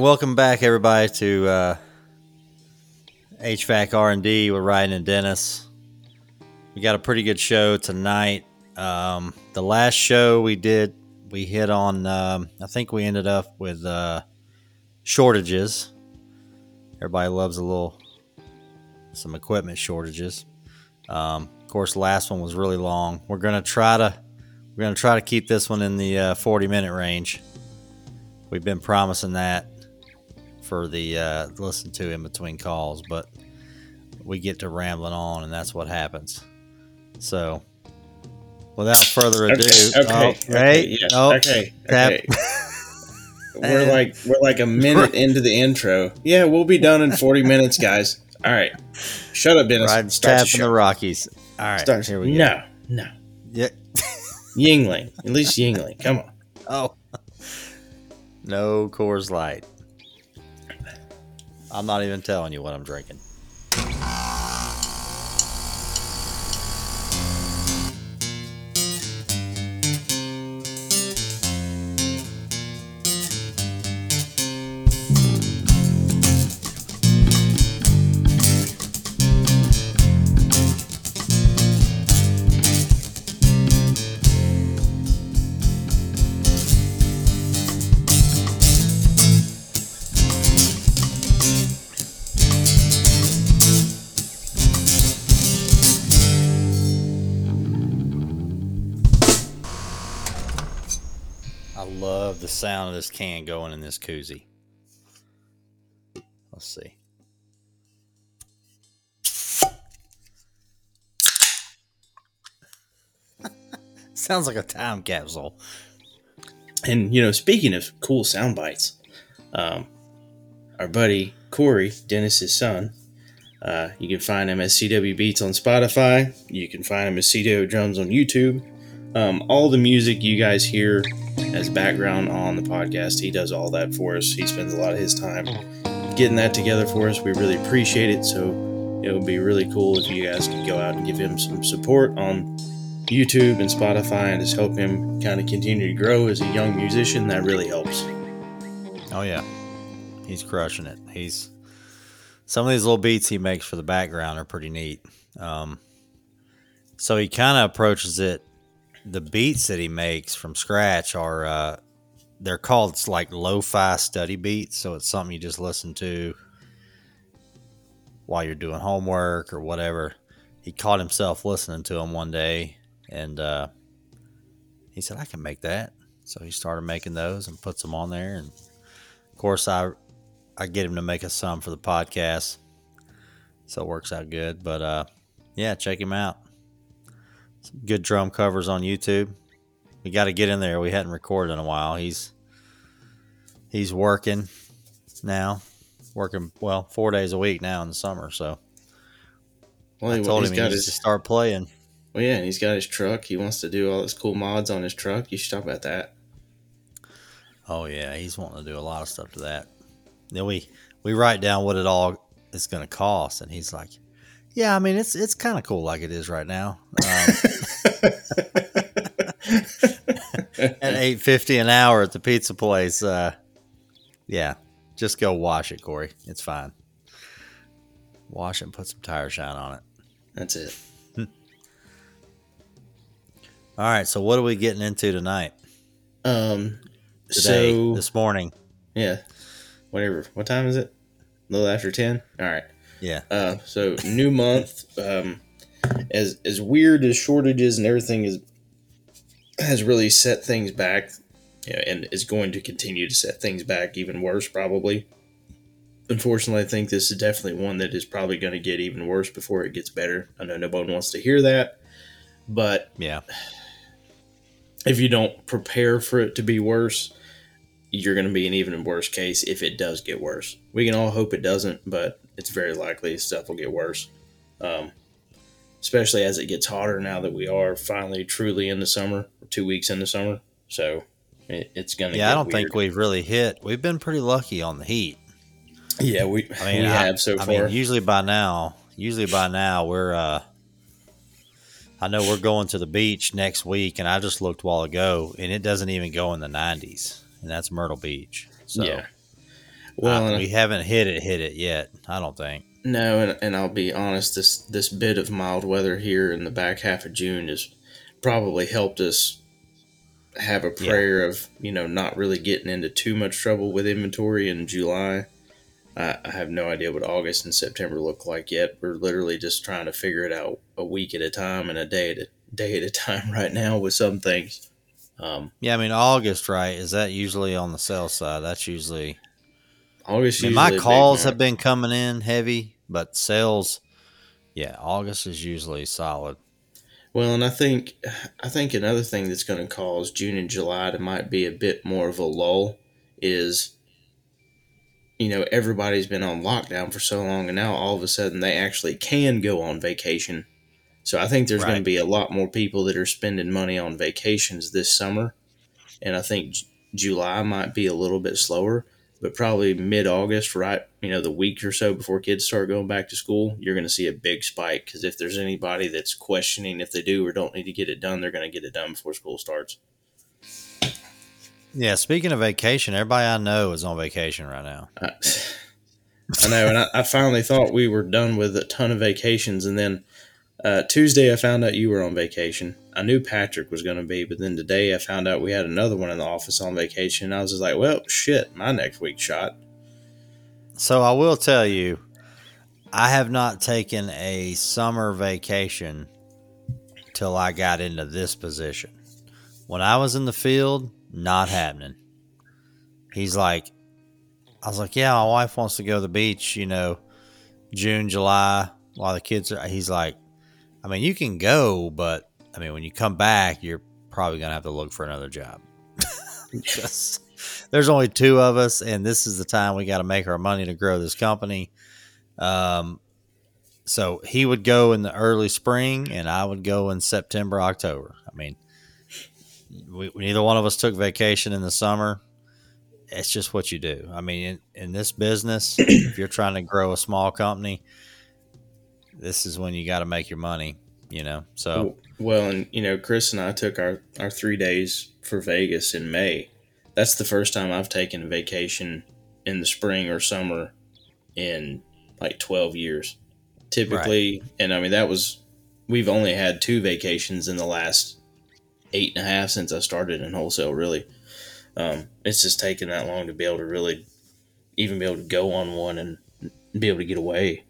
welcome back, everybody, to uh, HVAC R and D with Ryan and Dennis. We got a pretty good show tonight. Um, the last show we did, we hit on. Um, I think we ended up with uh, shortages. Everybody loves a little some equipment shortages. Um, of course, last one was really long. We're gonna try to we're gonna try to keep this one in the uh, 40 minute range. We've been promising that for the uh, listen to in between calls, but we get to rambling on, and that's what happens. So, without further ado, Okay, okay, oh, okay, right? yeah, Oh, okay, okay. We're like we're like a minute into the intro. Yeah, we'll be done in forty minutes, guys. All right, shut up, Dennis. Ryan's Start the tapping the Rockies. All right, Start- here we go. No, no, Yeah. Yuengling. At least Yuengling. Come on. Oh, no Coors Light. I'm not even telling you what I'm drinking. Sound of this can going in this koozie. Let's see. Sounds like a time capsule. And you know, speaking of cool sound bites, um, our buddy Corey, Dennis's son, uh, you can find him as CW Beats on Spotify. You can find him as CW Drums on YouTube. Um, all the music you guys hear as background on the podcast, he does all that for us. He spends a lot of his time getting that together for us. We really appreciate it. So it would be really cool if you guys could go out and give him some support on YouTube and Spotify and just help him kind of continue to grow as a young musician. That really helps. Oh yeah, he's crushing it. He's some of these little beats he makes for the background are pretty neat. Um, so he kind of approaches it. The beats that he makes from scratch are uh, they're called like lo-fi study beats. So it's something you just listen to while you're doing homework or whatever. He caught himself listening to them one day, and uh, he said, "I can make that." So he started making those and puts them on there, and of course, I I get him to make us some for the podcast, so it works out good. But uh, yeah, check him out. Some good drum covers on YouTube. We got to get in there. We hadn't recorded in a while. He's he's working now, working well four days a week now in the summer. So Well, I told he's him he got needs his to start playing. well, yeah, and he's got his truck. He wants to do all his cool mods on his truck. You should talk about that. Oh yeah, he's wanting to do a lot of stuff to that. Then we we write down what it all is going to cost, and he's like, "Yeah, I mean it's it's kind of cool like it is right now." Um, at eight fifty an hour at the pizza place. Uh, yeah, just go wash it, Corey. It's fine. Wash it and put some tire shine on it. That's it. All right, so what are we getting into tonight? Um. Today, so this morning. yeah, whatever. What time is it? A little after ten. All right. Yeah, Uh, so new month. Um, as as weird as shortages and everything is has really set things back, you know, and is going to continue to set things back even worse probably. Unfortunately, I think this is definitely one that is probably going to get even worse before it gets better. I know no one wants to hear that, but yeah, if you don't prepare for it to be worse, you're going to be in even worse case if it does get worse. We can all hope it doesn't, but it's very likely stuff will get worse. Um, especially as it gets hotter now that we are finally truly in the summer, two weeks in the summer. So it, it's going to yeah. I don't think we've really hit. We've been pretty lucky on the heat. Yeah, we, I mean, we I- have so I far. mean, usually by now, usually by now we're. uh I know we're going to the beach next week, and I just looked a while ago, and it doesn't even go in the 90s, and that's Myrtle Beach. So yeah. Well, I, we haven't hit it, hit it yet. I don't think. No, and, and I'll be honest. This this bit of mild weather here in the back half of June has probably helped us have a prayer yeah. of you know not really getting into too much trouble with inventory in July. I, I have no idea what August and September look like yet. We're literally just trying to figure it out a week at a time and a day at a day at a time right now with some things. Um, yeah, I mean August, right? Is that usually on the sell side? That's usually August. I mean, my calls have been coming in heavy, but sales, yeah, August is usually solid. Well, and I think I think another thing that's going to cause June and July to might be a bit more of a lull is you know everybody's been on lockdown for so long and now all of a sudden they actually can go on vacation. So I think there's right. going to be a lot more people that are spending money on vacations this summer and I think J- July might be a little bit slower, but probably mid August, right? You know, the week or so before kids start going back to school, you're going to see a big spike because if there's anybody that's questioning if they do or don't need to get it done, they're going to get it done before school starts. Yeah, speaking of vacation, everybody I know is on vacation right now. I, I know, and I, I, finally thought we were done with a ton of vacations, and then uh, Tuesday I found out you were on vacation. I knew Patrick was going to be, but then today I found out we had another one in the office on vacation. I was just like, well, shit, my next week shot. So I will tell you, I have not taken a summer vacation till I got into this position. When I was in the field, not happening. He's like, I was like, yeah, my wife wants to go to the beach, you know, June, July, while the kids are. He's like, I mean, you can go, but I mean, when you come back, you're probably going to have to look for another job. Just, there's only two of us, and this is the time we got to make our money to grow this company. Um, so he would go in the early spring, and I would go in September, October. I mean, we, neither one of us took vacation in the summer. It's just what you do. I mean, in, in this business, if you're trying to grow a small company, this is when you got to make your money, you know. So well, and you know, Chris and I took our our three days for Vegas in May. That's the first time I've taken a vacation in the spring or summer in like twelve years. Typically, right. and I mean that was we've only had two vacations in the last eight and a half since I started in wholesale. Really, um, it's just taken that long to be able to really even be able to go on one and be able to get away.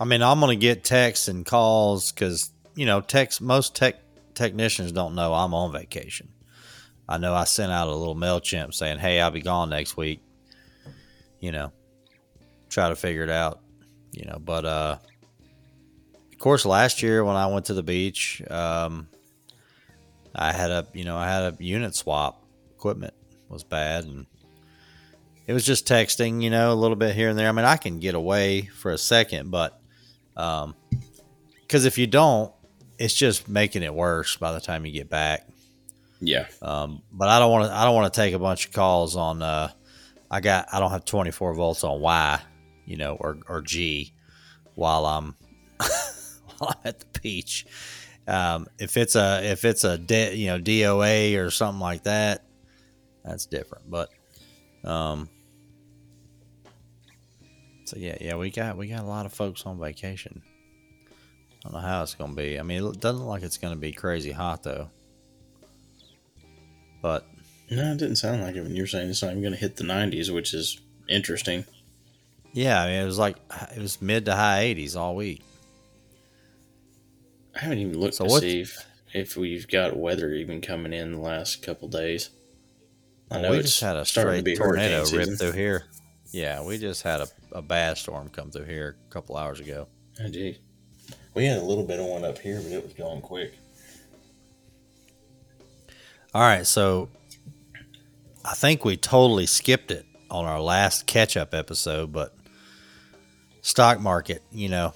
I mean, I'm going to get texts and calls because you know, techs most tech technicians don't know I'm on vacation. I know I sent out a little Mailchimp saying, "Hey, I'll be gone next week." You know, try to figure it out. You know, but uh, of course, last year when I went to the beach, um, I had a you know I had a unit swap. Equipment was bad, and it was just texting. You know, a little bit here and there. I mean, I can get away for a second, but um, because if you don't, it's just making it worse by the time you get back. Yeah. Um, but I don't want to. I don't want to take a bunch of calls on. Uh, I got. I don't have 24 volts on Y, you know, or or G, while I'm while I'm at the beach. Um, if it's a if it's a de, you know DOA or something like that, that's different. But um, so yeah, yeah, we got we got a lot of folks on vacation. I don't know how it's going to be. I mean, it doesn't look like it's going to be crazy hot though. But no, it didn't sound like it when you were saying it's not even going to hit the 90s, which is interesting. Yeah, I mean, it was like it was mid to high 80s all week. I haven't even looked so to see if, if we've got weather even coming in the last couple days. I know we just had a straight tornado rip through here. Yeah, we just had a, a bad storm come through here a couple hours ago. Oh, gee. We had a little bit of one up here, but it was gone quick. All right, so I think we totally skipped it on our last catch up episode, but stock market, you know,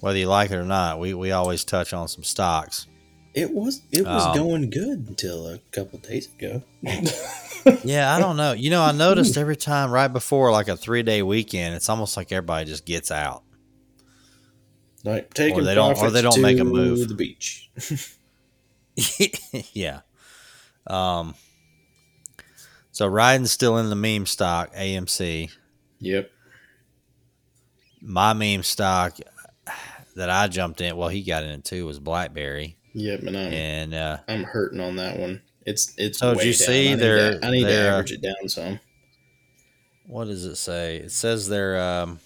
whether you like it or not, we, we always touch on some stocks. It was it was um, going good until a couple days ago. yeah, I don't know. You know, I noticed every time right before like a three day weekend, it's almost like everybody just gets out. Like taking or they don't, or they don't make a move. The beach. yeah. Um. So Ryden's still in the meme stock, AMC. Yep. My meme stock that I jumped in, well, he got in it too, was BlackBerry. Yep, and I'm And uh, I'm hurting on that one. It's it's So, did you down. see I need, their- to, I need to their, uh, average it down some. what does it say? It says their um,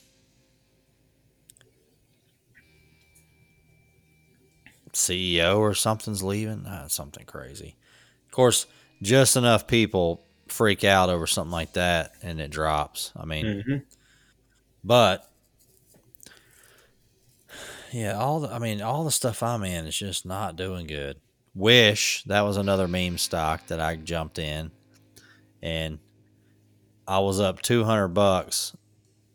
CEO or something's leaving. Uh, something crazy. Of course, just enough people freak out over something like that, and it drops. I mean, hmm but yeah, all the I mean, all the stuff I'm in is just not doing good. Wish that was another meme stock that I jumped in, and I was up two hundred bucks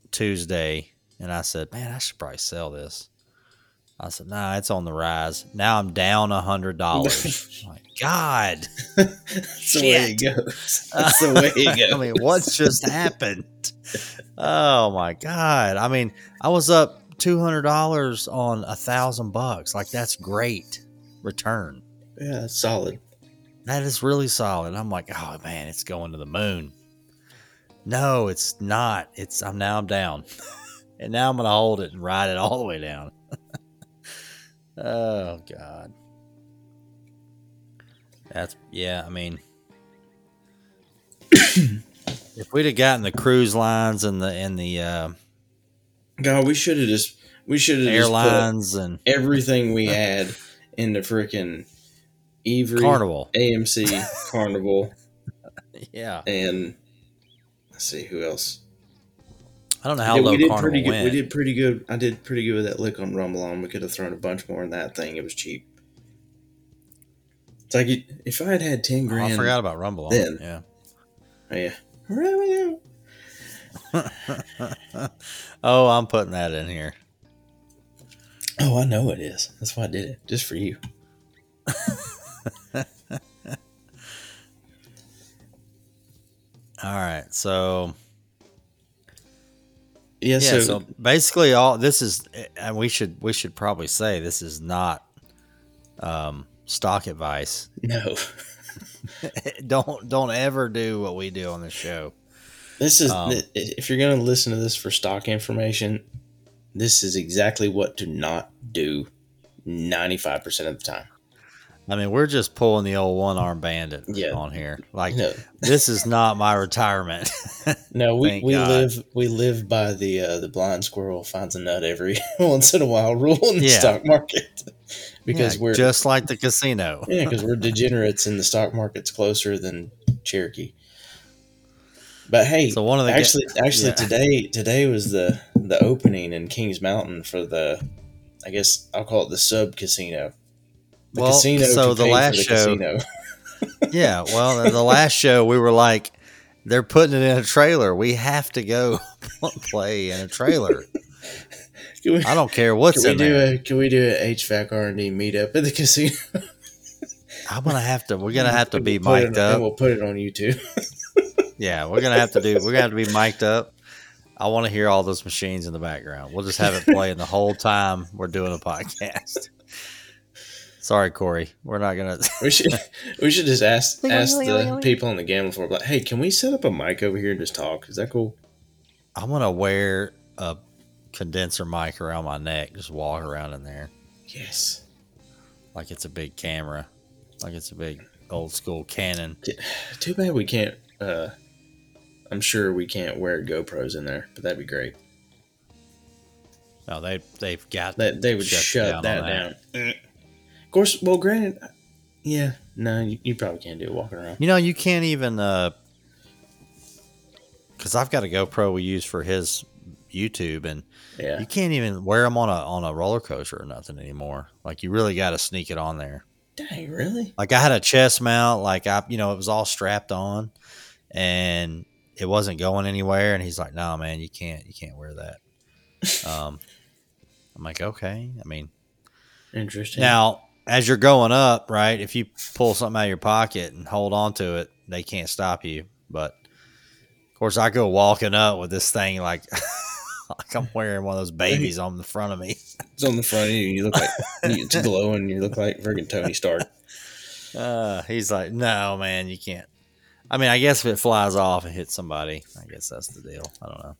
Tuesday, and I said, "Man, I should probably sell this." I said, "Nah, it's on the rise." Now I'm down a hundred dollars. like, God, That's the way it goes. That's the way it goes. I mean, what's just happened? Oh my god! I mean, I was up two hundred dollars on a thousand bucks. Like that's great return. Yeah, it's solid. That is really solid. I'm like, oh man, it's going to the moon. No, it's not. It's I'm now I'm down, and now I'm gonna hold it and ride it all the way down. oh god, that's yeah. I mean, if we'd have gotten the cruise lines and the and the uh, God, we should have just we should have airlines and everything we had into freaking Every Carnival, AMC Carnival yeah. and let's see who else. I don't know how Yeah, low we did Carnival pretty good. went. We did pretty good. I did pretty good with that lick on RumbleOn. We could have thrown a bunch more in that thing. It was cheap. It's like if I had had ten oh, grand. I forgot about Rumble. on then. Yeah. Oh, yeah. Oh, I'm putting that in here. Oh, I know it is. That's why I did it, just for you. All right. So Yeah. yeah. so, So, basically, all this is, and we should we should probably say this is not um, stock advice. no, don't don't ever do what we do on this show. this is Um, if you're going to listen to this for stock information, this is exactly what to not do. Ninety five percent of the time. I mean, we're just pulling the old one arm bandit Yeah. on here. Like No, this is not my retirement. no, we, we God. live we live by the uh, the blind squirrel finds a nut every once in a while rule in the Yeah. stock market because Yeah, we're just like the casino. Yeah, because we're degenerates and the stock market's closer than Cherokee. But hey, So one of the ga- actually, actually yeah. today today was the the opening in Kings Mountain for the, I guess I'll call it the sub casino. The Well, casino. so the last the show- Yeah, well, the- last show we were like, they're putting it in a trailer. We have to go play in a trailer. We, I don't care what's can we in do there. a can we do an HVAC R and D meetup at the casino? I'm gonna have to. We're gonna have to be we'll mic'd on- and up. We'll put it on YouTube. Yeah, we're gonna have to do. We're gonna have to be mic'd up. I want to hear all those machines in the background. We'll just have it playing the whole time we're doing a podcast. Sorry, Corey. We're not gonna. We should we should just ask ask the oing, oing. people on the gamble floor, like, hey, can we set up a mic over here and just talk? Is that cool? I'm gonna wear a condenser mic around my neck. Just walk around in there Yes. like it's a big camera, like it's a big old school Canon. Too bad we can't. Uh, I'm sure we can't wear GoPros in there, but that'd be great. No, they they've got That they would Shut shut, down that on down. Of course, well, granted, yeah, no, you, you probably can't do it walking around. You know, you can't even uh because I've got a GoPro we use for his YouTube, and Yeah, you can't even wear them on a on a roller coaster or nothing anymore. Like you really got to sneak it on there. dang, really? Like I had a chest mount, like I, you know, it was all strapped on, and it wasn't going anywhere. And he's like, "No, man, you can't, you can't wear that." Um, I'm like, "Okay." I mean, Interesting. now as you're going up, right? If you pull something out of your pocket and hold on to it, they can't stop you. But of course, I go walking up with this thing like. like I'm wearing one of those babies on the front of me. it's on the front of you. You look like it's glowing. You look like freaking Tony Stark. Uh, he's like, no, man, you can't. I mean, I guess if it flies off and hits somebody, I guess that's the deal. I don't know.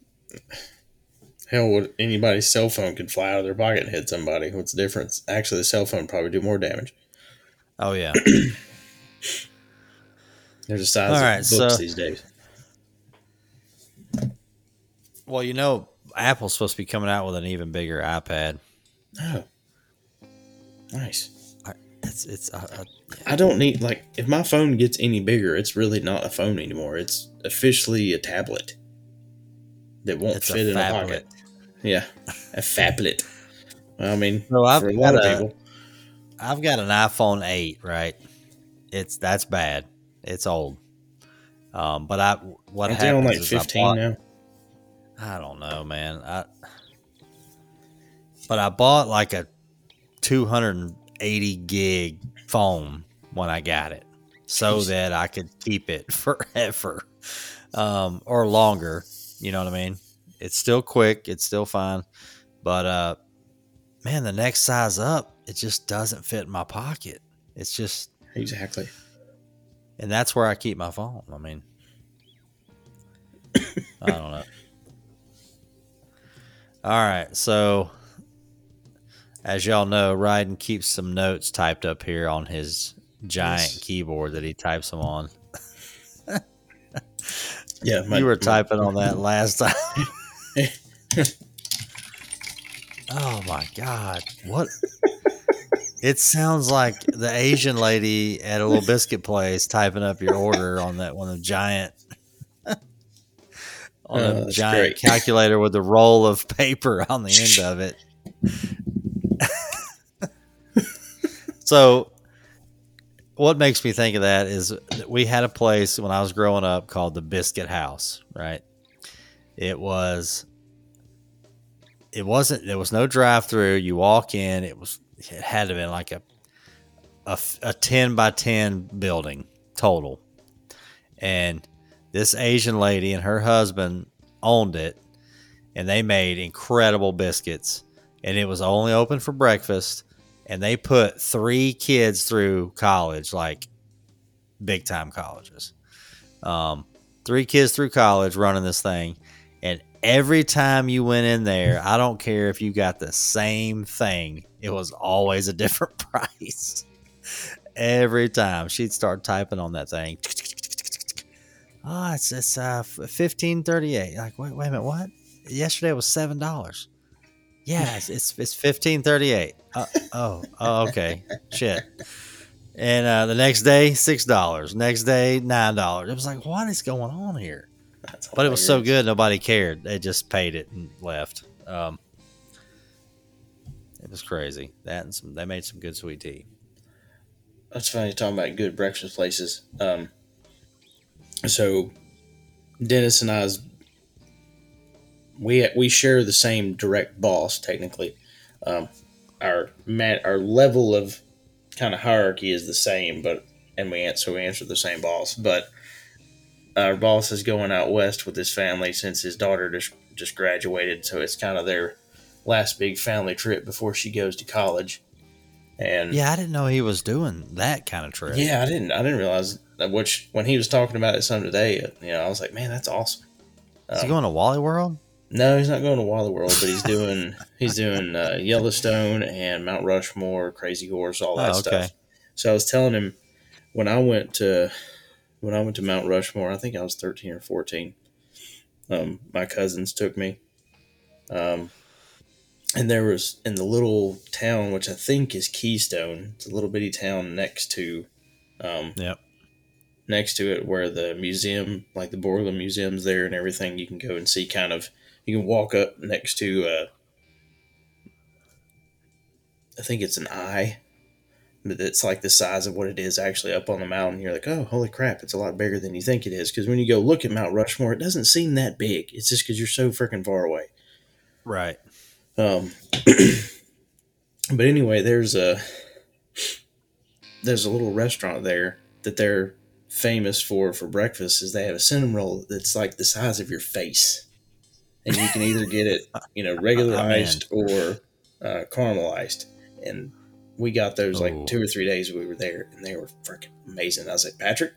Hell, would anybody's cell phone could fly out of their pocket and hit somebody? What's the difference? Actually, the cell phone probably do more damage. Oh yeah. There's a size All of books so- these days. well, you know, Apple's supposed to be coming out with an even bigger iPad. Oh, nice. It's it's uh, uh, I don't need like if my phone gets any bigger, it's really not a phone anymore. It's officially a tablet that won't it's a fit in a pocket. Yeah, a phablet. I mean, So I've for a lot got of a- people, I've got an iPhone 8, right? It's that's bad. It's old. Um, but I what aren't happens like is I 15 bought- now? I don't know, man. I but I bought like a 280 gig phone when I got it, so Jeez. that I could keep it forever, um, or longer. You know what I mean? It's still quick. It's still fine, but uh, man, the next size up, it just doesn't fit in my pocket. It's just, Exactly. and that's where I keep my phone. I mean, I don't know. All right, so as y'all know, Ryden keeps some notes typed up here on his giant Yes. keyboard that he types them on. Yeah, my- you were my- typing on that last time. oh my god! What? It sounds like the Asian lady at a little biscuit place typing up your order on that one of giant on Oh, a giant great. calculator with a roll of paper on the end of it. so what makes me think of that is that we had a place when I was growing up called the Biscuit House, right? It was it wasn't there was no drive through. You walk in, it was it had to have been like a 10 by 10 building total. And this Asian lady and her husband owned it and they made incredible biscuits and it was only open for breakfast and they put three kids through college like big time colleges um, three kids through college running this thing every time you went in there i don't care if you got the same thing it was always a different price every time she'd start typing on that thing oh it's it's uh 1538 like wait, wait a minute what yesterday was seven dollars yeah, it's it's, it's fifteen thirty eight. Uh, oh, oh, okay, shit. And uh, the next day, six dollars. Next day, nine dollars. It was like, what is going on here? That's But it was so good, nobody cared. They just paid it and left. Um, it was crazy. That and some, they made some good sweet tea. That's funny talking about good breakfast places. Um, so Dennis and I's we we share the same direct boss technically. Um, our mat our level of kind of hierarchy is the same, but and we answer so we answer the same boss. But our boss is going out west with his family since his daughter just just graduated, so it's kind of their last big family trip before she goes to college. And Yeah, I didn't know he was doing that kind of trip. yeah, I didn't. I didn't realize that. Which when he was talking about it some today, you know, I was like, man, that's awesome. Is he Um, going to Wally World? No, he's not going to Wally World, but he's doing he's doing uh, Yellowstone and Mount Rushmore, Crazy Horse, all that Oh, okay. stuff. So I was telling him when I went to when I went to Mount Rushmore, I think I was thirteen or fourteen. Um, my cousins took me, um, and there was in the little town, which I think is Keystone. It's a little bitty town next to, um, Yep. next to it where the museum, like the Borglum Museum's there and everything, you can go and see kind of, you can walk up next to, uh, I think it's an eye, it's like the size of what it is actually up on the mountain. You're like, oh, holy crap, it's a lot bigger than you think it is. Because when you go look at Mount Rushmore, it doesn't seem that big. It's just because you're so freaking far away. Right. Um, but anyway, there's a there's a little restaurant there that they're famous for for breakfast. Is they have a cinnamon roll that's like the size of your face, and you can either get it, you know, regular I'm iced or uh, caramelized. And we got those like oh. two or three days we were there, and they were freaking amazing. I was like, Patrick,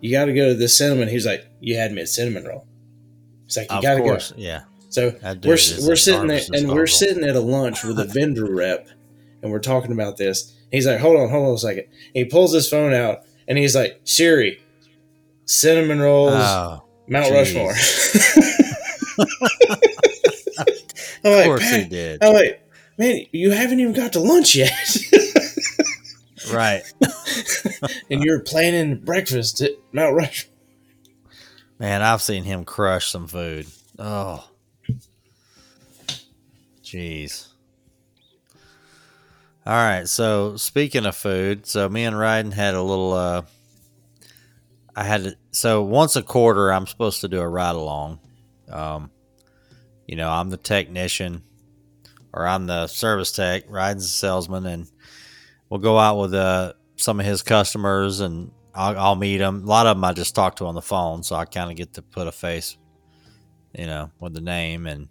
you got to go to this cinnamon. He's like, you had me at cinnamon roll. He's like, you got to go. yeah. So we're we're sitting there and we're sitting at a lunch with a vendor rep, and we're talking about this. He's like, "Hold on, hold on a second. He pulls his phone out and he's like, "Siri, cinnamon rolls, Oh, Mount jeez. Rushmore." Of like, course he did. I'm like, man, you haven't even got to lunch yet, Right. and you're planning breakfast at Mount Rushmore. Man, I've seen him crush some food. Oh. Jeez. All right, so speaking of food, so me and Ryden had a little uh I had to, so once a quarter I'm supposed to do a ride along. Um you know, I'm the technician or I'm the service tech, Ryden's the salesman and we'll go out with uh some of his customers and I'll, I'll meet them. A lot of them I just talk to on the phone, so I kind of get to put a face, you know, with the name. And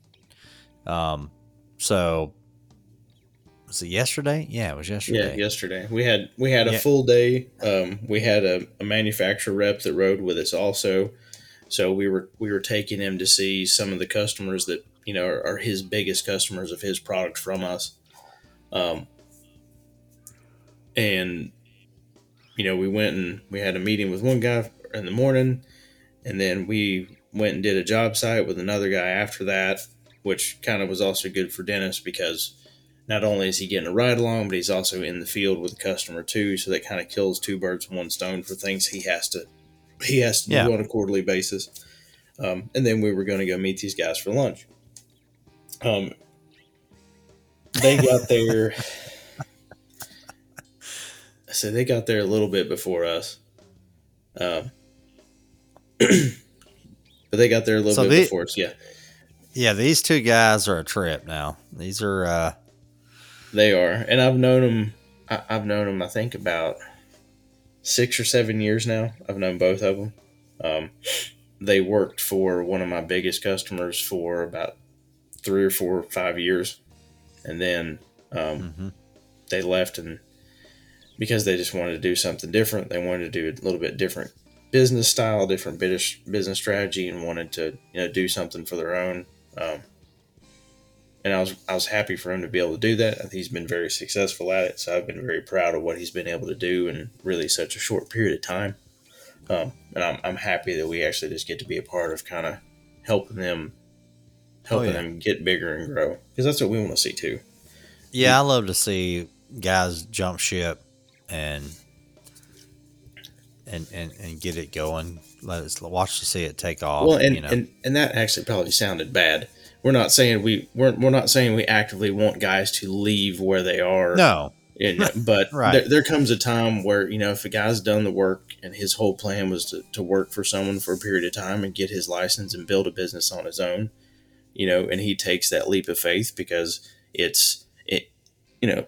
um, so was it yesterday? Yeah, it was yesterday. Yeah, yesterday. yesterday we had we had a Yeah. full day. Um, we had a, a manufacturer rep that rode with us also, so we were we were taking him to see some of the customers that you know are, are his biggest customers of his product from us. Um, and you know we went and we had a meeting with one guy in the morning, and then we went and did a job site with another guy after that, which kind of was also good for Dennis because not only is he getting a ride along, but he's also in the field with the customer too. So that kind of kills two birds with one stone for things he has to he has to Yeah. do on a quarterly basis. Um, and then we were going to go meet these guys for lunch. Um, they got there. So they got there a little bit before us. Um, but they got there a little So bit they- before us. Yeah, Yeah, these two guys are a trip now. These are uh, They are, and I've known them. I, I've known them. I think about six or seven years now. I've known both of them. Um, they worked for one of my biggest customers for about three or four or five years, and then um, mhm. they left and because they just wanted to do something different. They wanted to do a little bit different business style, different business business strategy, and wanted to you know do something for their own. Um, and I was I was happy for him to be able to do that. He's been very successful at it, so I've been very proud of what he's been able to do in really such a short period of time. Um, and I'm, I'm happy that we actually just get to be a part of kind of helping them, Oh, helping yeah. them get bigger and grow because that's what we want to see too. yeah, I love to see guys jump ship and and and, and get it going. Let us watch to see it take off. well, and, you know. and and that actually probably sounded bad. We're not saying we we're, we're not saying we actively want guys to leave where they are. no, And, but Right. there, there comes a time where you know if a guy's done the work and his whole plan was to, to work for someone for a period of time and get his license and build a business on his own, you know, and he takes that leap of faith because it's it, you know,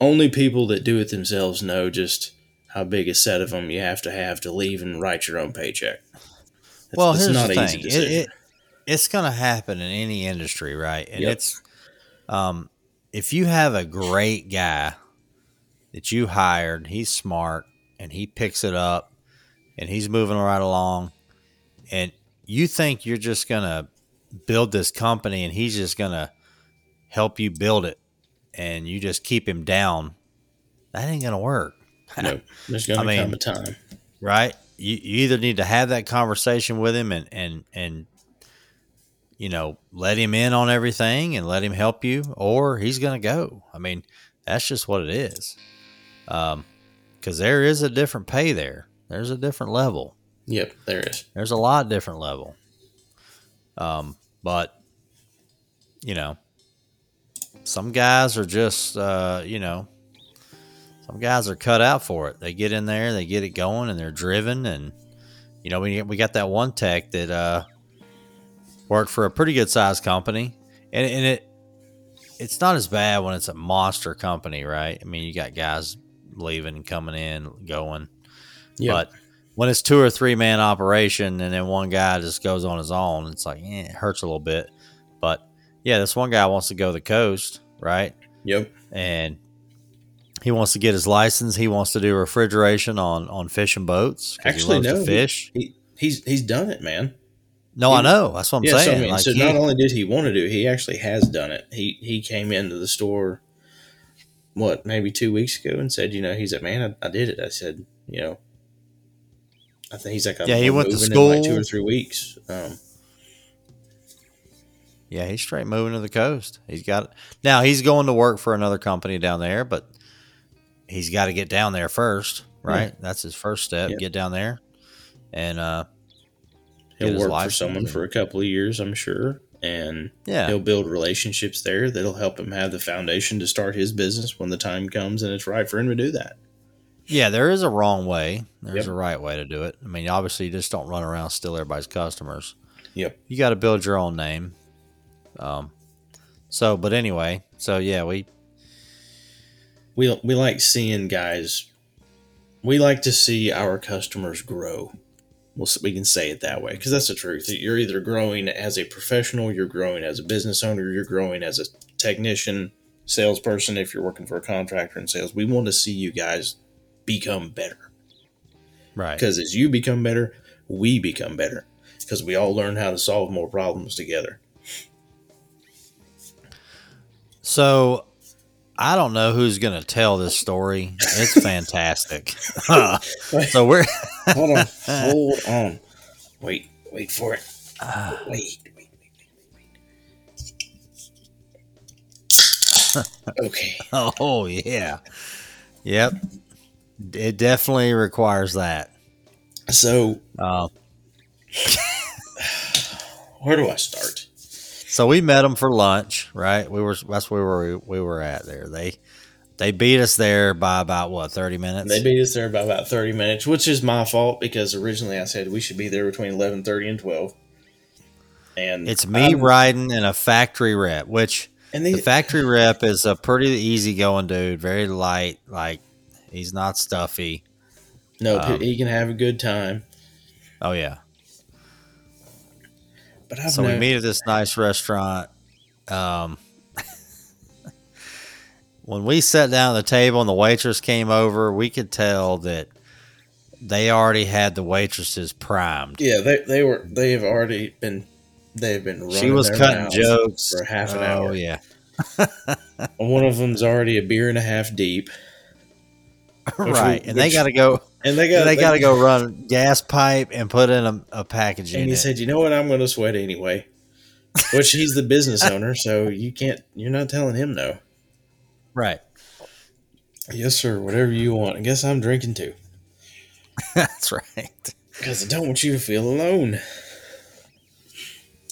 only people that do it themselves know just how big a set of them you have to have to leave and write your own paycheck. It's- well, it's here's not the thing. easy It, it, it's going to happen in any industry, right? And Yep. it's um, if you have a great guy that you hired, he's smart and he picks it up and he's moving right along, and you think you're just going to build this company and he's just going to help you build it, and you just keep him down, that ain't going to work. no, there's going I to mean- come a time. right? You, you either need to have that conversation with him and and and you know let him in on everything and let him help you, or he's gonna go. I mean, that's just what it is. Um, because there is a different pay there. There's a different level. Yep, there is. There's a lot different level. Um, but you know, some guys are just uh, you know, some guys are cut out for it. They get in there, they get it going, and they're driven. And you know, we we got that one tech that uh, worked for a pretty good sized company, and and it it's not as bad when it's a monster company, right? I mean, you got guys leaving coming in, going. Yep. But when it's two or three man operation and then one guy just goes on his own, it's like eh, it hurts a little bit. But yeah, this one guy wants to go to the coast, right? Yep. And He wants to get his license. He wants to do refrigeration on on fishing boats. Actually, he loves no, to he- fish. He, he's he's done it, man. no, he- I know. That's what I'm yeah, so, I saying. mean, like so not only did he want to do it, he actually has done it. He he came into the store, what maybe two weeks ago, and said, you know, he's like, man, I, I did it. I said, you know, I think he's like, Yeah, he went to in like two or three weeks. Um, yeah, he's straight moving to the coast. He's got now. He's going to work for another company down there, but he's got to get down there first, right? That's his first step. Yeah. Get down there, and uh, he'll work for someone for a couple of years, I'm sure, and yeah, he'll build relationships there that'll help him have the foundation to start his business when the time comes and it's right for him to do that. Yeah, there is a wrong way. There's Yep. a right way to do it. I mean, obviously, you just don't run around steal everybody's customers. Yep. You got to build your own name. Um. So, but anyway, so yeah, we we we like seeing guys. We like to see our customers grow. We'll, we can say it that way because that's the truth. You're either growing as a professional, you're growing as a business owner, you're growing as a technician, salesperson. If you're working for a contractor in sales, we want to see you guys become better right. because as you become better, we become better because we all learn how to solve more problems together. So, I don't know who's gonna tell this story. It's fantastic. so we're Hold on, hold on, wait, wait for it. Ah. Wait, wait, wait, wait, wait. okay. oh yeah, yep. It definitely requires that. So, Uh, where do I start? So we met them for lunch, right? We were that's where we, were, we were at there. They they beat us there by about what thirty minutes. They beat us there by about 30 minutes, which is my fault because originally I said we should be there between 11:30 and 12. And it's me I'm- riding in a factory rep, which and the factory rep is a pretty easygoing dude, very light. Like he's not stuffy. no, um, he can have a good time. Oh yeah. But I've So we known- meet at this nice restaurant. Um, when we sat down at the table and the waitress came over, we could tell that they already had the waitresses primed. Yeah, they they were they have already been they've been running She was cutting jokes for half an oh, hour. yeah, One of them's already a beer and a half deep, right. we- and they got to go. and they got they got to go run gas pipe and put in a, a package And he it. said, "You know what? I'm going to sweat anyway." Which he's the business owner, so you can't. You're not telling him no. right. Yes, sir. Whatever you want. I guess I'm drinking too That's right. because I don't want you to feel alone.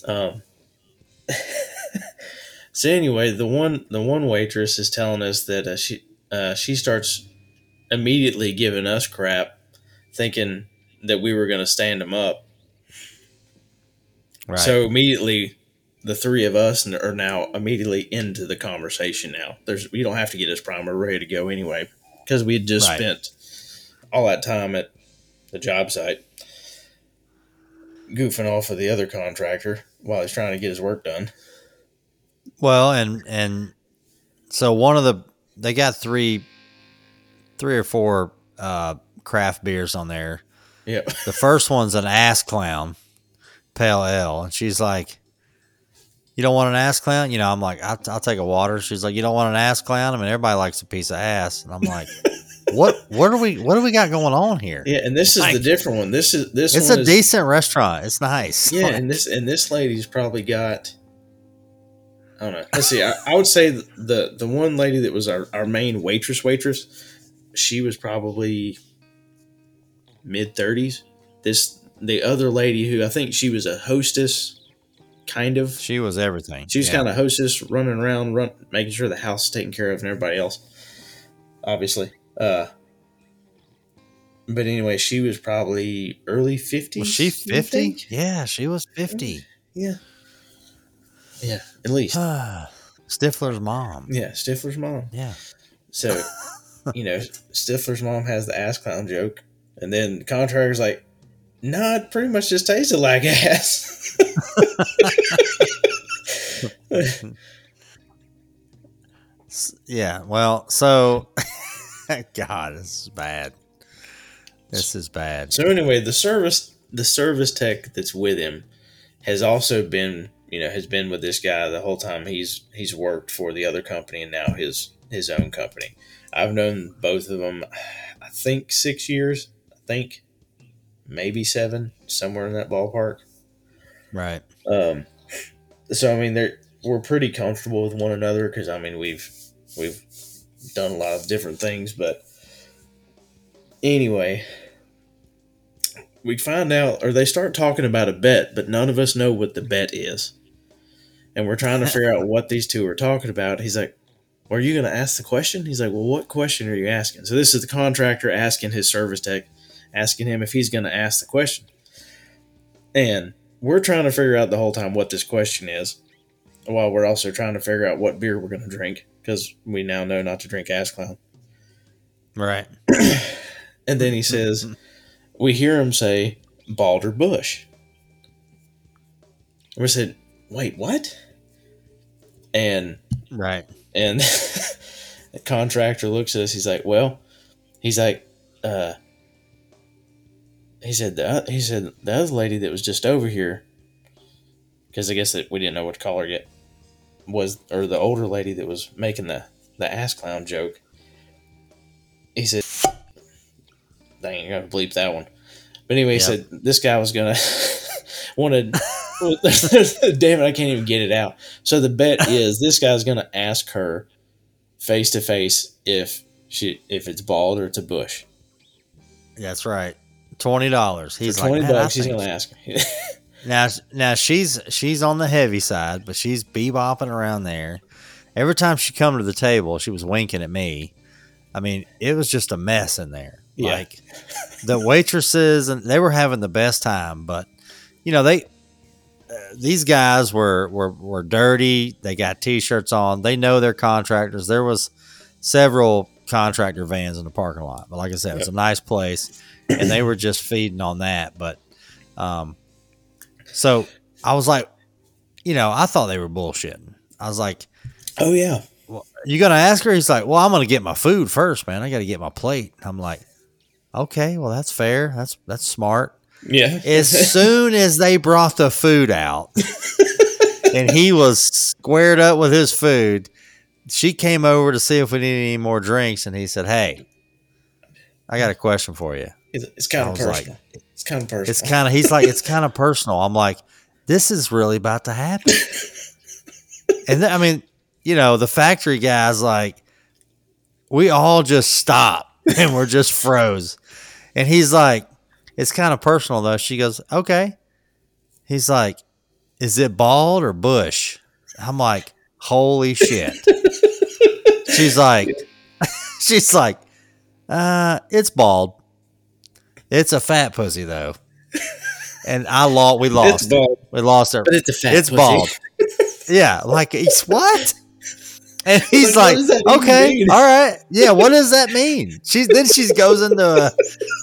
Um. so anyway, the one the one waitress is telling us that uh, she uh, she starts immediately giving us crap, thinking that we were going to stand them up. Right. So immediately, the three of us are now immediately into the conversation. Now, there's we don't have to get us primer ready to go anyway because we had just Right. spent all that time at the job site goofing off with the other contractor while he's trying to get his work done. Well, and and so one of the they got three, three or four uh, craft beers on there. Yeah, The first one's an ass clown, pale ale, and she's like, "You don't want an ass clown?" You know, I'm like, "I'll, I'll take a water." She's like, "You don't want an ass clown?" I mean, everybody likes a piece of ass, and I'm like, "What? What are we? What do we got going on here?" yeah, and this is the different one. This is this It's a is, decent restaurant. It's nice. Yeah, and this and this lady's probably got. I don't know. Let's see. I, I would say the the one lady that was our, our main waitress waitress, she was probably mid thirties. This the other lady who I think she was a hostess, kind of. she was everything. She was Yeah. kind of hostess, running around, run, making sure the house is taken care of and everybody else. Obviously, uh, but anyway, she was probably early fifties. Was she fifty? Yeah, she was fifty. Yeah. Yeah, at least. Stifler's mom. Yeah, Stifler's mom. Yeah. So, you know, Stifler's mom has the ass clown joke, and then the contractor's like, "No, it pretty much just tasted like ass." Yeah. Well, so God, this is bad. This is bad. So anyway, the service the service tech that's with him has also been you know has been with this guy the whole time he's he's worked for the other company and now his his own company. I've known both of them, I think six years. I think maybe seven, somewhere in that ballpark. Right. Um, so I mean, they're we're pretty comfortable with one another because I mean we've we've done a lot of different things, but anyway, we find out or they start talking about a bet, but none of us know what the bet is, and we're trying to figure out what these two are talking about. He's like. Are you going to ask the question? He's like, Well, what question are you asking? So, this is the contractor asking his service tech, asking him if he's going to ask the question. And we're trying to figure out the whole time what this question is, while we're also trying to figure out what beer we're going to drink because we now know not to drink Ass Clown. Right. And then he says, we hear him say Balder Bush. We said, wait, what? And Right. And the contractor looks at us. He's like, well, he's like, uh, he said the he said the other lady that was just over here, because I guess that we didn't know what to call her yet, was or the older lady that was making the the ass clown joke. He said, "Dang, I gotta bleep that one." But anyway, he Yep. said this guy was gonna wanted. Damn it, I can't even get it out. So the bet is this guy's gonna ask her face to face if she if it's bald or it's a bush. That's right. Twenty dollars. He's For twenty like, "Man, I bucks, he's gonna ask. Now, now she's she's on the heavy side, but she's bebopping around there. Every time she come to the table, she was winking at me. I mean, it was just a mess in there. Yeah. Like the waitresses and they were having the best time, but you know they these guys were, were were dirty. They got t-shirts on. They know their contractors. There was several contractor vans in the parking lot, but like I said, it's a nice place, and they were just feeding on that. But um, so I was like, you know, I thought they were bullshitting. I was like, oh yeah, well, you gonna ask her? He's like, well, I'm gonna get my food first, man. I got to get my plate. I'm like, okay, well, that's fair. That's that's smart. Yeah. As soon as they brought the food out, and he was squared up with his food, she came over to see if we needed any more drinks, and he said, "Hey, I got a question for you." it's, it's kind of was like- personal. it's kind of personal. It's kind of he's like it's kind of personal. I'm like, this is really about to happen. and then, I mean, you know, the factory guys like we all just stop and we're just froze. And he's like, it's kind of personal though. She goes, okay. He's like, is it bald or bush? I'm like, holy shit. she's like, she's like, uh, it's bald. It's a fat pussy though. And I lost. We lost. We lost her. but it's a fat. It's pussy. bald. yeah, like it's what? And he's Like, like, what does that even okay, all right, yeah. What does that mean? She's then she goes into a,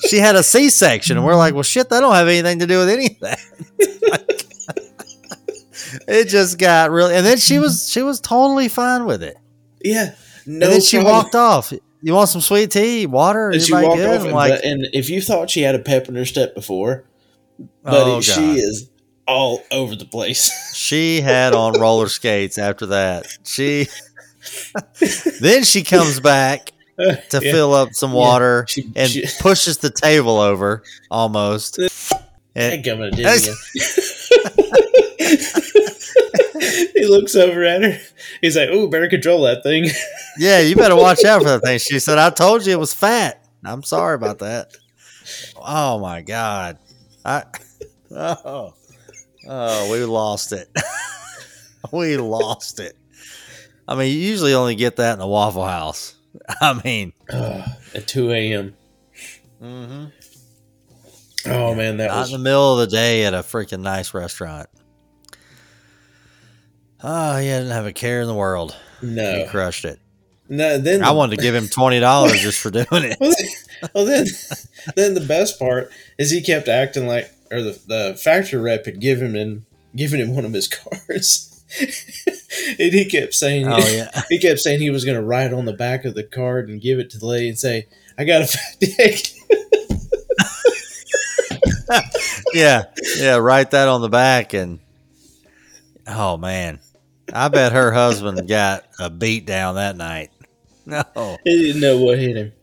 she had a C section, and we're like, well, shit, that don't have anything to do with any of that. it just got really, and then she was she was totally fine with it. Yeah, no. and then she problem. walked off. You want some sweet tea, water? And she walked good? off, and, like, and if you thought she had a pep in her step before, oh, buddy, oh, she is all over the place. She had on roller skates after that. She then she comes back to Yeah. fill up some Yeah. water She- and she- pushes the table over almost. And, Dadgummit, it That's- didn't you? he looks over at her. He's like, "Ooh, better control that thing." yeah, you better watch out for that thing. She said, "I told you it was fat." I'm sorry about that. Oh my god, I oh oh we lost it. we lost it. I mean, you usually only get that in the Waffle House. I mean, Ugh, at two a.m. hmm Oh man, that not was in the middle of the day at a freaking nice restaurant. Oh, yeah, didn't have a care in the world. No. He crushed it. no. Then I wanted to give him twenty dollars just for doing it. well, then, well, then, then the best part is he kept acting like, or the, the factory rep had given him given him one of his cards, and he kept saying, Oh yeah. he kept saying he was going to write on the back of the card and give it to the lady and say, "I got a fat dick." yeah, yeah, write that on the back and oh man. I bet her husband got a beat down that night. No. he didn't know what hit him.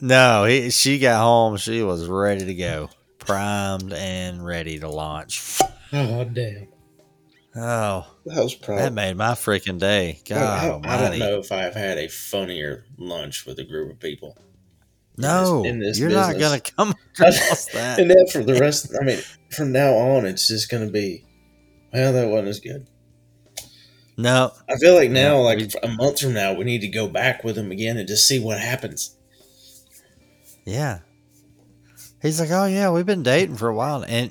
No, he, she got home, she was ready to go. Primed and ready to launch. Oh damn! Oh, That was that made my freaking day. God I, I- I don't know if I've had a funnier lunch with a group of people. No, in this you're not going to come across that. And then for the rest, I mean, from now on, it's just to be, well, that wasn't as good. No, I feel like now, Yeah, like we- a month from now, we need to go back with them again and just see what happens. yeah. He's like, oh yeah, we've been dating for a while, and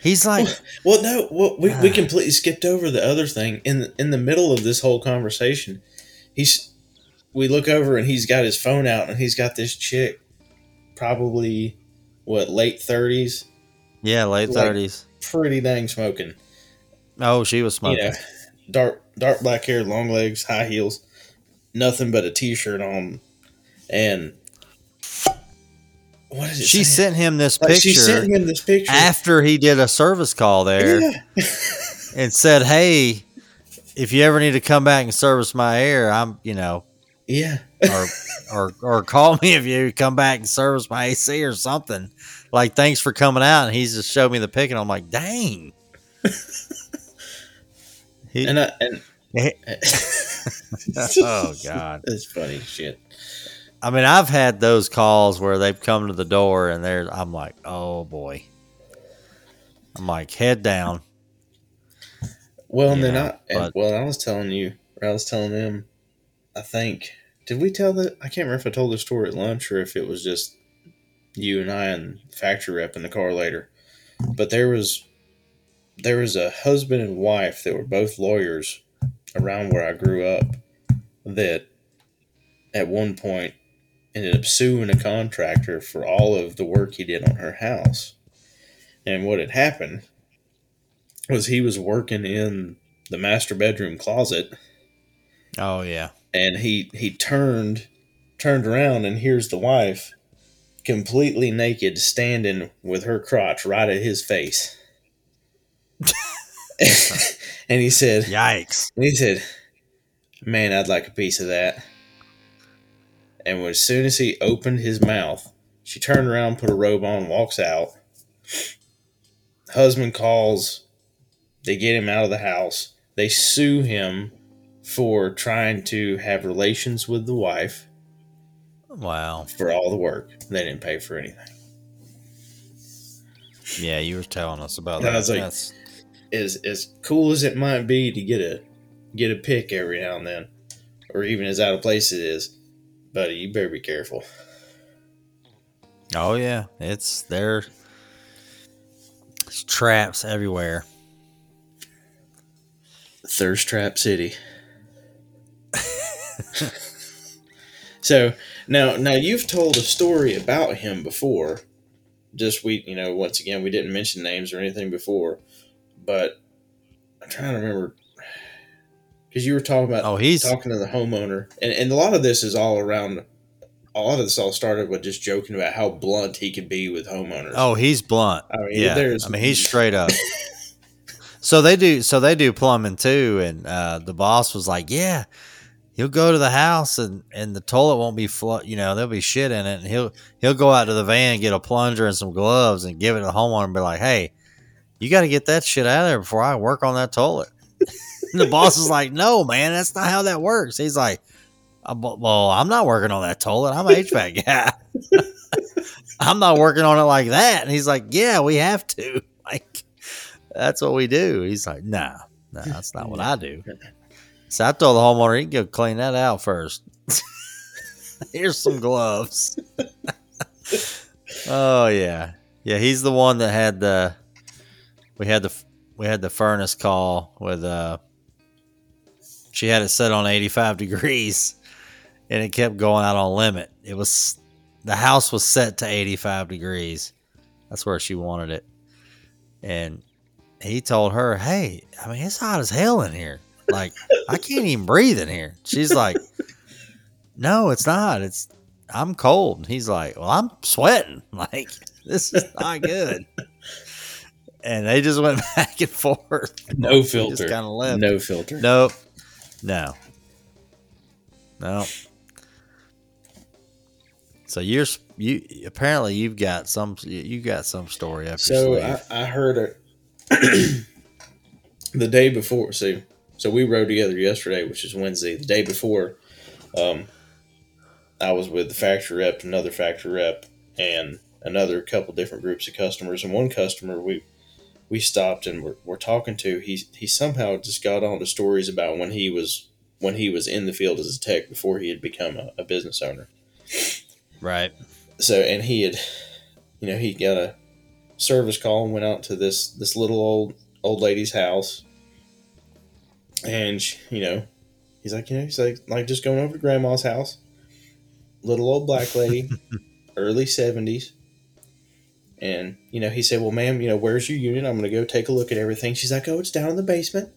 he's like, Well, no, well, we, we Ah. completely skipped over the other thing in the, in the middle of this whole conversation. He's we look over and he's got his phone out and he's got this chick, probably what late thirties, yeah, late Like- thirties. pretty dang smoking. Oh, she was smoking. You know, dark dark black hair, long legs, high heels, nothing but a t shirt on, and what is it? she say? sent him this Like, picture she sent him this picture after he did a service call there Yeah. and said, "Hey, if you ever need to come back and service my air, I'm, you know, yeah. or or or call me if you come back and service my AC or something. Like, thanks for coming out." And he's just showed me the pic, and I'm like, "Dang." He, And I, and oh God. That's funny shit. I mean, I've had those calls where they've come to the door and they're, I'm like, oh boy. I'm like, head down. Well, and You then know, I but- well, I was telling you, or I was telling them, I think did we tell that? I can't remember if I told the story at lunch or if it was just you and I and factory rep in the car later. But there was there was a husband and wife that were both lawyers around where I grew up that at one point ended up suing a contractor for all of the work he did on her house. And what had happened was he was working in the master bedroom closet Oh, yeah. and he he turned turned around and here's the wife completely naked standing with her crotch right at his face and he said Yikes. and he said man i'd like a piece of that and as soon as he opened his mouth she turned around put a robe on walks out husband calls they get him out of the house they sue him for trying to have relations with the wife Wow. for all the work. They didn't pay for anything. Yeah, you were telling us about And I that. was like- That's, As as cool as it might be to get a get a pick every now and then, or even as out of place it is, buddy, you better be careful. oh, yeah. It's there. It's traps everywhere. Thirst Trap City. so now now you've told a story about him before. Just we you know once again we didn't mention names or anything before, but I'm trying to remember because you were talking about Oh, he's. talking to the homeowner, and, and a lot of this is all around. A lot of this all started with just joking about how blunt he could be with homeowners. Oh, he's blunt. I mean, yeah, there's- I mean he's straight up. so they do. So they do plumbing too, and uh, the boss was like, "Yeah, he'll go to the house and and the toilet won't be flu- You know, there'll be shit in it, and he'll he'll go out to the van, get a plunger and some gloves, and give it to the homeowner, and be like, "Hey, you got to get that shit out of there before I work on that toilet." the boss is like, "No, man, that's not how that works." He's like. "Uh, Well, I'm not working on that toilet. I'm an HVAC guy. I'm not working on it like that. And he's like, Yeah, we have to. Like, that's what we do. He's like, Nah, nah, that's not what I do. So I told the homeowner, he can go clean that out first. Here's some gloves. oh yeah. Yeah, he's the one that had the we had the we had the furnace call with uh she had it set on 85 degrees and it kept going out on limit. It was the house was set to 85 degrees. That's where she wanted it. And he told her, "Hey, I mean, it's hot as hell in here. Like, I can't even breathe in here." She's like, "No, it's not. It's I'm cold." He's like, "Well, I'm sweating. Like, this is not good." and they just went back and forth. No filter. Just kind of left. No filter. Nope. No. No. So you're you apparently you've got some you got some story up So I. I heard it the day before. So so we rode together yesterday, which is Wednesday. The day before, um, I was with the factory rep, another factory rep, and another couple different groups of customers. And one customer we we stopped and we're, we're talking to. He he somehow just got on to stories about when he was when he was in the field as a tech before he had become a, a business owner. right. so and he had you know he got a service call and went out to this this little old old lady's house and she, you know he's like you know he's like like just going over to grandma's house little old black lady early 70s and you know he said well ma'am you know where's your unit i'm gonna go take a look at everything she's like oh it's down in the basement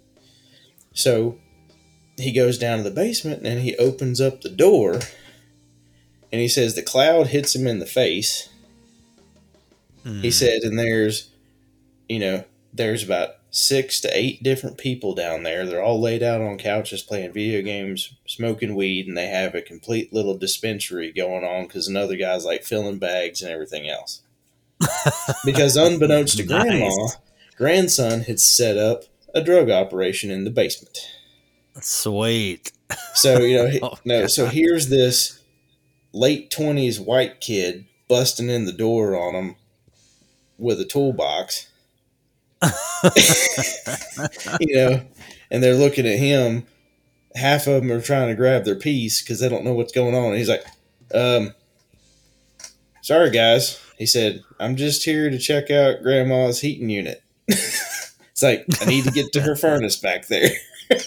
so he goes down to the basement and he opens up the door and he says the cloud hits him in the face. He Mm. said, and there's, you know, there's about six to eight different people down there. They're all laid out on couches playing video games, smoking weed, and they have a complete little dispensary going on because another guy's like filling bags and everything else. Because unbeknownst to grandma, Nice. grandson had set up a drug operation in the basement. Sweet. So you know, Oh, no. So here's this late twenties white kid busting in the door on him with a toolbox. you know, and they're looking at him. Half of them are trying to grab their piece because they don't know what's going on. And he's like, um, "Sorry, guys," he said. "I'm just here to check out Grandma's heating unit." it's like I need to get to her furnace back there.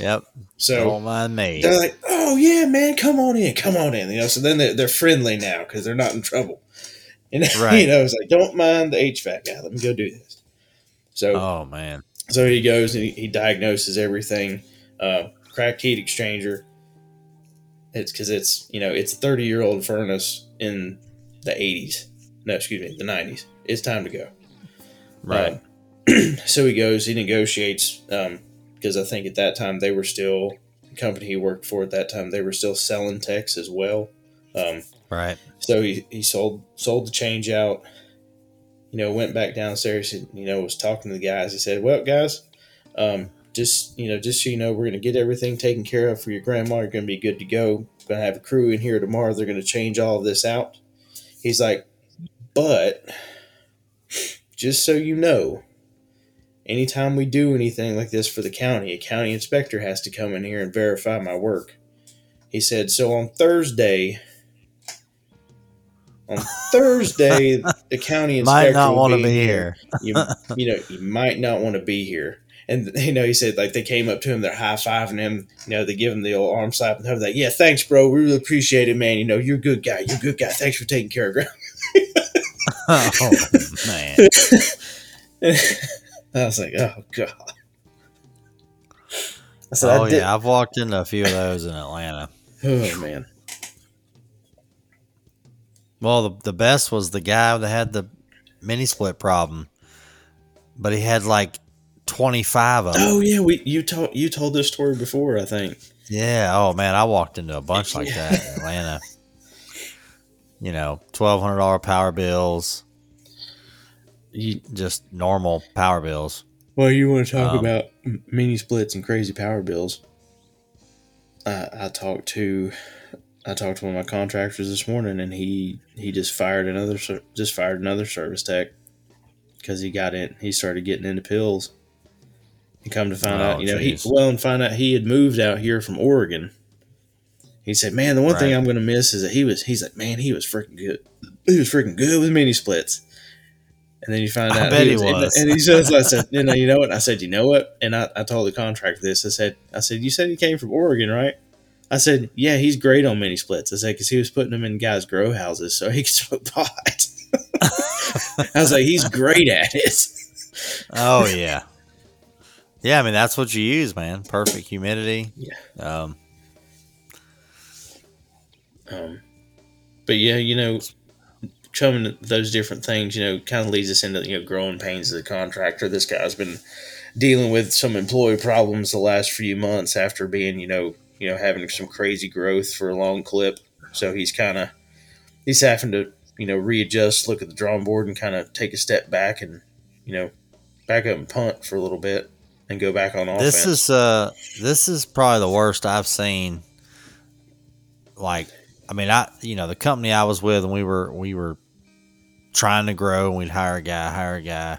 Yep. So Don't mind me. they're like, "Oh yeah, man, come on in, come on in." You know, so then they're, they're friendly now because they're not in trouble. And Right. you know, it's like, "Don't mind the HVAC guy. Let me go do this." So, Oh man. so he goes and he, he diagnoses everything. Uh, cracked heat exchanger. It's because it's you know it's a thirty year old furnace in the eighties. No, excuse me, the nineties. It's time to go. Right. Um, so he goes, he negotiates, because I think at that time they were still, the company he worked for at that time, they were still selling techs as well. Um, right. so he, he sold sold the change out, you know, went back downstairs, and, you know, was talking to the guys. He said, Well, guys, um, just, you know, just so you know, we're going to get everything taken care of for your grandma. You're going to be good to go. Going to have a crew in here tomorrow. They're going to change all of this out. He's like, But just so you know, anytime we do anything like this for the county, a county inspector has to come in here and verify my work. He said, so on Thursday, on Thursday, the county inspector Might not want to be here. You, you know, you might not want to be here. And you know, he said like they came up to him, they're high fiving him. You know, they give him the old arm slap, and they're like, "Yeah, thanks, bro. We really appreciate it, man. You know, you're a good guy. You're a good guy. Thanks for taking care of ground." oh man. I was like, "Oh god." Said, Oh yeah, I've walked into a few of those in Atlanta. Oh man. Well, the, the best was the guy that had the mini split problem, but he had like twenty five of them. Oh yeah, we you told you told this story before, I think. Yeah. Oh man, I walked into a bunch like Yeah. that in Atlanta. You know, twelve hundred dollar power bills, You, just normal power bills. well, you want to talk Um, about mini splits and crazy power bills? I, I talked to I talked to one of my contractors this morning, and he he just fired another just fired another service tech because he got in. He started getting into pills. And come to find Oh, out, you know, he jeez. well, and find out he had moved out here from Oregon. He said, "Man, the one thing I'm going to miss is that he was." He's like, "Man, he was freaking good. He was freaking good with mini splits." And then you find out he and- was. And he says, "I said, you know, you know what?" I said, "You know what?" And I, I told the contract this. I said, "I said you said he came from Oregon, right?" I said, "Yeah, he's great on mini splits." I said because he was putting them in guys' grow houses so he could smoke pot. I was like, "He's great at it." Oh yeah. Yeah, I mean that's what you use, man. Perfect humidity. Yeah. Um, Um, but yeah, you know, coming those different things, you know, kind of leads us into you know growing pains of the contractor. This guy's been dealing with some employee problems the last few months after being, you know, you know, having some crazy growth for a long clip. So he's kind of he's having to you know readjust, look at the drawing board, and kind of take a step back and you know back up and punt for a little bit and go back on offense. this is uh, this is probably the worst I've seen. Like, I mean, I you know the company I was with, and we were we were trying to grow, and we'd hire a guy, hire a guy,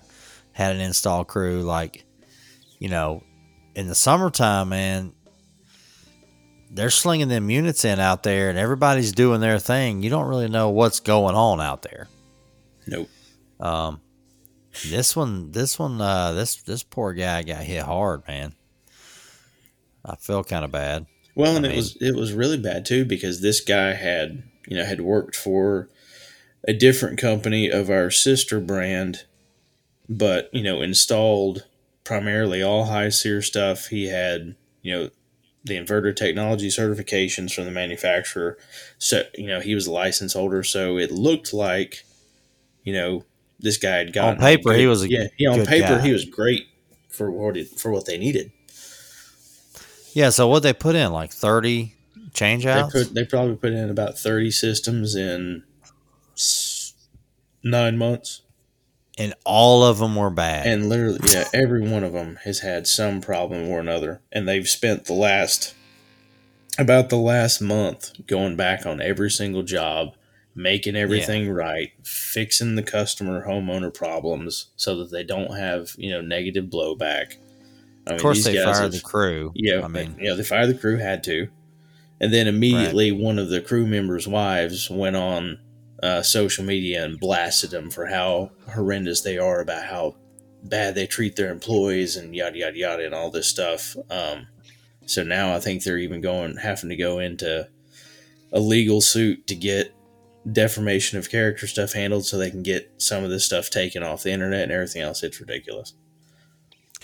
had an install crew. Like, you know, in the summertime, man, they're slinging them units in out there, and everybody's doing their thing. You don't really know what's going on out there. nope. Um, this one, this one, uh, this this poor guy got hit hard, man. I feel kind of bad. Well, and I it was it was really bad too because this guy had you know had worked for a different company of our sister brand, but you know installed primarily all high SEER stuff. He had you know the inverter technology certifications from the manufacturer, so you know he was a license holder. So it looked like you know this guy had gotten on paper, he was a yeah yeah on good paper guy. he was great for what it, for what they needed. Yeah. So what they put in like thirty change They put they probably put in about thirty systems in nine months, and all of them were bad. and literally, yeah, every one of them has had some problem or another, and they've spent the last about the last month going back on every single job, making everything right, fixing the customer homeowner problems so that they don't have you know negative blowback. I of course, they fired have- the crew. yeah, I mean, yeah, they fired the crew had to, and then immediately one of the crew members' wives went on uh, social media and blasted them for how horrendous they are about how bad they treat their employees and yada yada yada and all this stuff. Um, so now I think they're even going having to go into a legal suit to get defamation of character stuff handled so they can get some of this stuff taken off the internet and everything else. It's ridiculous.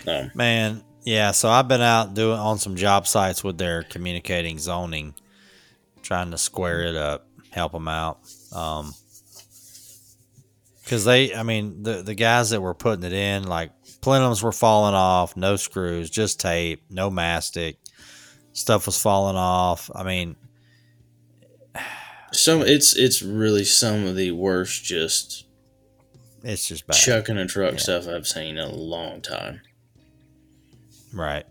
Um, man, yeah. So I've been out doing on some job sites with their communicating zoning, trying to square it up, help them out. Um, because they, I mean, the the guys that were putting it in, like plenums were falling off, no screws, just tape, no mastic. Stuff was falling off. I mean, some it's it's really some of the worst just it's just bad. chucking a truck Yeah. stuff I've seen in a long time. Right.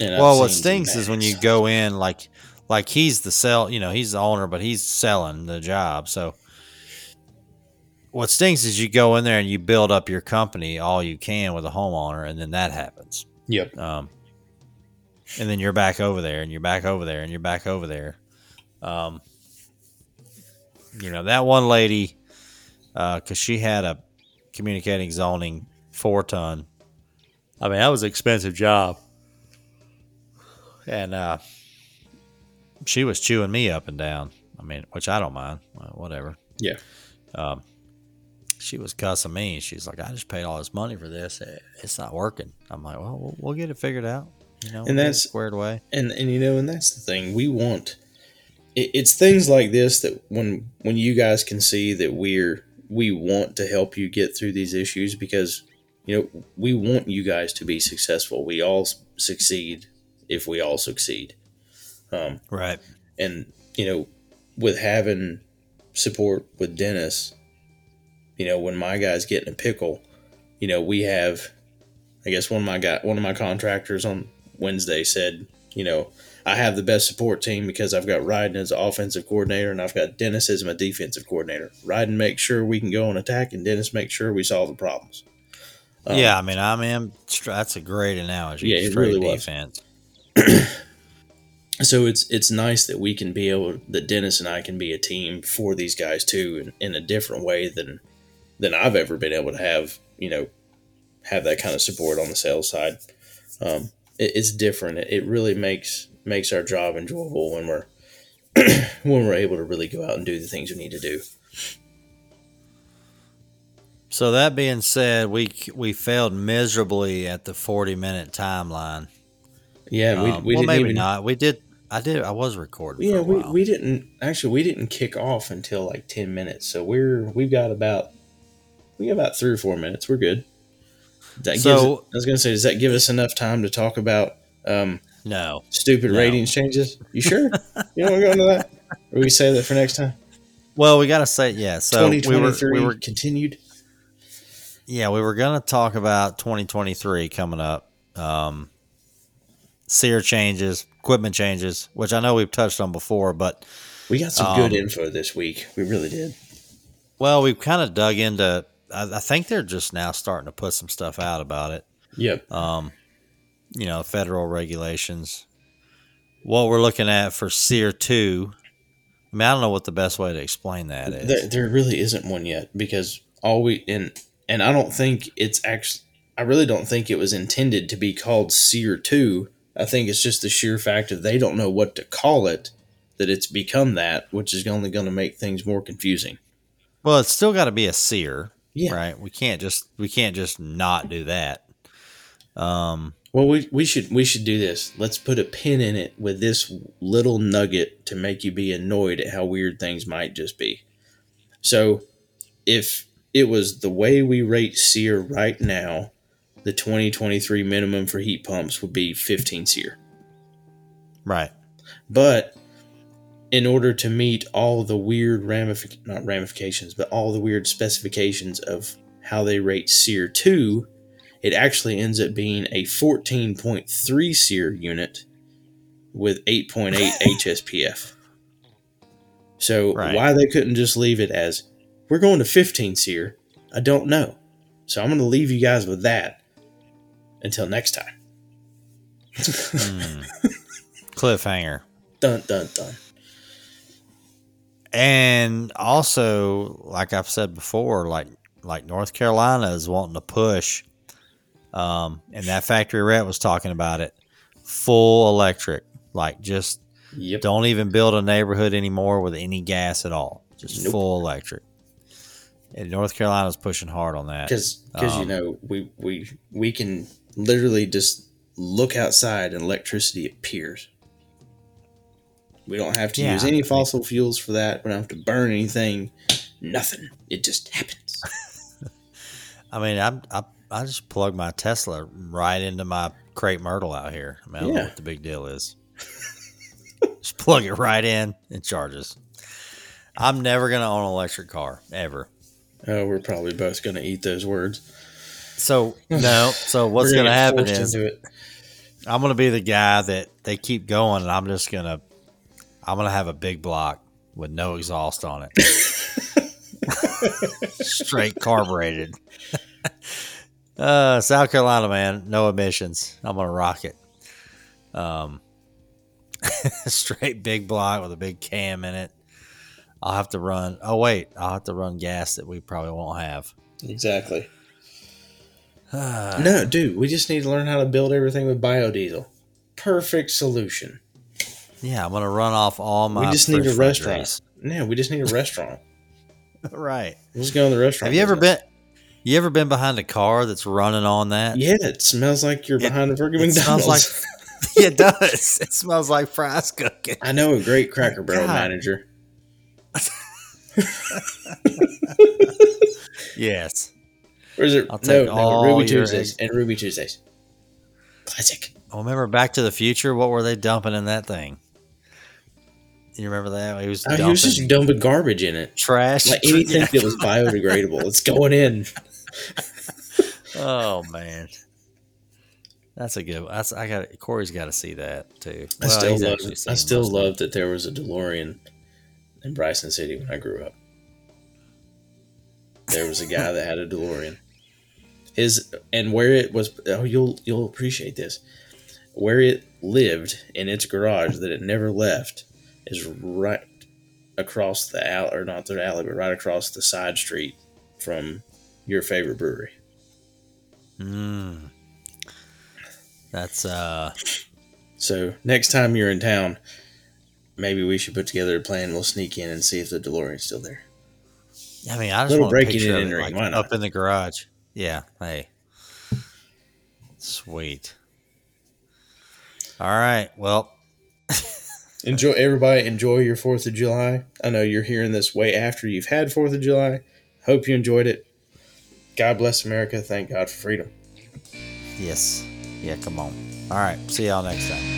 And well, what stinks is when you go in like like he's the sell, you know, he's the owner, but he's selling the job. So what stinks is you go in there and you build up your company all you can with a homeowner, and then that happens. Yep. Um, and then you're back over there, and you're back over there, and you're back over there. Um, you know that one lady, uh, because she had a communicating zoning four ton. I mean, that was an expensive job, and uh, she was chewing me up and down. I mean, which I don't mind. Whatever. Yeah. Um, she was cussing me. She's like, "I just paid all this money for this. It's not working." I'm like, "Well, we'll, we'll get it figured out. You know, And we'll that's- squared away." and and you know and that's the thing we want it, it's things like this that when when you guys can see that we're we want to help you get through these issues because you know we want you guys to be successful we all succeed if we all succeed um, Right. and you know with having support with dennis you know when my guys get in a pickle you know we have i guess one of my guy one of my contractors on wednesday said you know i have the best support team because i've got ryden as an offensive coordinator and i've got dennis as my defensive coordinator ryden makes sure we can go on attack and dennis makes sure we solve the problems Um, yeah, I mean, I mean, that's a great analogy. Yeah, it Straight really was. so it's it's nice that we can be able that Dennis and I can be a team for these guys too in, in a different way than than I've ever been able to have you know have that kind of support on the sales side um, it, it's different it, it really makes makes our job enjoyable when we're when we're able to really go out and do the things we need to do So that being said, we we failed miserably at the forty minute timeline. Yeah, we, Um, well, didn't maybe even. not. We did. I did. I was recording. Yeah, we, we didn't actually we didn't kick off until like ten minutes. So we're we've got about we got about three or four minutes. We're good. That gives So- it- I was gonna say, does that give us enough time to talk about um, no. stupid No. ratings changes? You sure? you don't want to go into that? Or we say that for next time? Well, we got to say yeah. So Twenty we were, we were continued. yeah we were gonna talk about 2023 coming up. Um, SEER changes, equipment changes, which I know we've touched on before, but We got some good Um, info this week. We really did. well, we've kind of dug into. I, I think they're just now starting to put some stuff out about it. Yep. um, you know, federal regulations. What we're looking at for SEER 2, I mean, I don't know what the best way to explain that is. There, there really isn't one yet because all we and and I don't think it's actually. I really don't think it was intended to be called Seer Two. I think it's just the sheer fact of they don't know what to call it that it's become that, which is only going to make things more confusing. well, it's still got to be a SEER, Yeah. right? We can't just we can't just not do that. Um, Well, we, we should we should do this. Let's put a pin in it with this little nugget to make you be annoyed at how weird things might just be. So, if it was the way we rate SEER right now, the 2023 minimum for heat pumps would be 15 SEER. right. But in order to meet all the weird ramific- not ramifications, but all the weird specifications of how they rate SEER 2, it actually ends up being a 14.3 SEER unit with 8.8 HSPF. So Right. why they couldn't just leave it as we're going to 15 SEER, I don't know. So I'm going to leave you guys with that until next time. Hmm. Cliffhanger. Dun dun dun. And also, like I've said before, like like North Carolina is wanting to push, um, and that factory rep was talking about it, full electric, like just Yep. don't even build a neighborhood anymore with any gas at all, just Nope. full electric. And North Carolina's pushing hard on that. because because you Um, know we we we can literally just look outside and electricity appears. We don't have to Yeah, use any fossil fuels for that. We don't have to burn anything. Nothing. It just happens. I mean, I, I I just plug my Tesla right into my crepe myrtle out here. I, mean, I don't know what the big deal is. just plug it right in and charges. I'm never gonna own an electric car ever. oh, we're probably both going to eat those words. So no. So what's gonna, happen is. I'm gonna be the guy that they keep going, and I'm just gonna I'm gonna have a big block with no exhaust on it, straight carbureted. uh, South Carolina, man, no emissions. I'm gonna rock it. Um, straight big block with a big cam in it. I'll have to run. Oh wait, I'll have to run gas that we probably won't have. exactly. no, dude, we just need to learn how to build everything with biodiesel. Perfect solution. Yeah, I'm gonna run off all my. we just need a restaurant. grease. No, we just need a restaurant. right. Let's go in the restaurant. Have you ever been? You ever been behind a car that's running on that? Yeah, it smells like you're It- behind a Burger it McDonald's. smells like. yeah, it does. It smells like fries cooking. I know a great Cracker Barrel God. manager. Yes. Or is it? I'll no, take no, all Ruby your Tuesdays eggs. and Ruby Tuesdays. Classic. Well, remember Back to the Future? What were they dumping in that thing? You remember that? He was dumping he was just dumping garbage in it. trash. Like anything that was biodegradable, it's going in. Oh man, that's a good. That's I got. Corey's got to see that too. I Well, still love. I still love that there was a DeLorean in Bryson City when I grew up. There was a guy that had a DeLorean. His and where it was. Oh, you'll you'll appreciate this. Where it lived in its garage that it never left is right across the alley, or not the alley, but right across the side street from your favorite brewery. Mm. That's uh. So next time you're in town, maybe we should put together a plan. We'll sneak in and see if the DeLorean's still there. I mean, I just want a breaking picture and it, entering, like, why not? up in the garage. Yeah. Hey. Sweet. All right. Well, Enjoy everybody. Enjoy your Fourth of July. I know you're hearing this way after you've had Fourth of July. Hope you enjoyed it. God bless America. Thank God for freedom. yes. Yeah. Come on. All right. See y'all next time.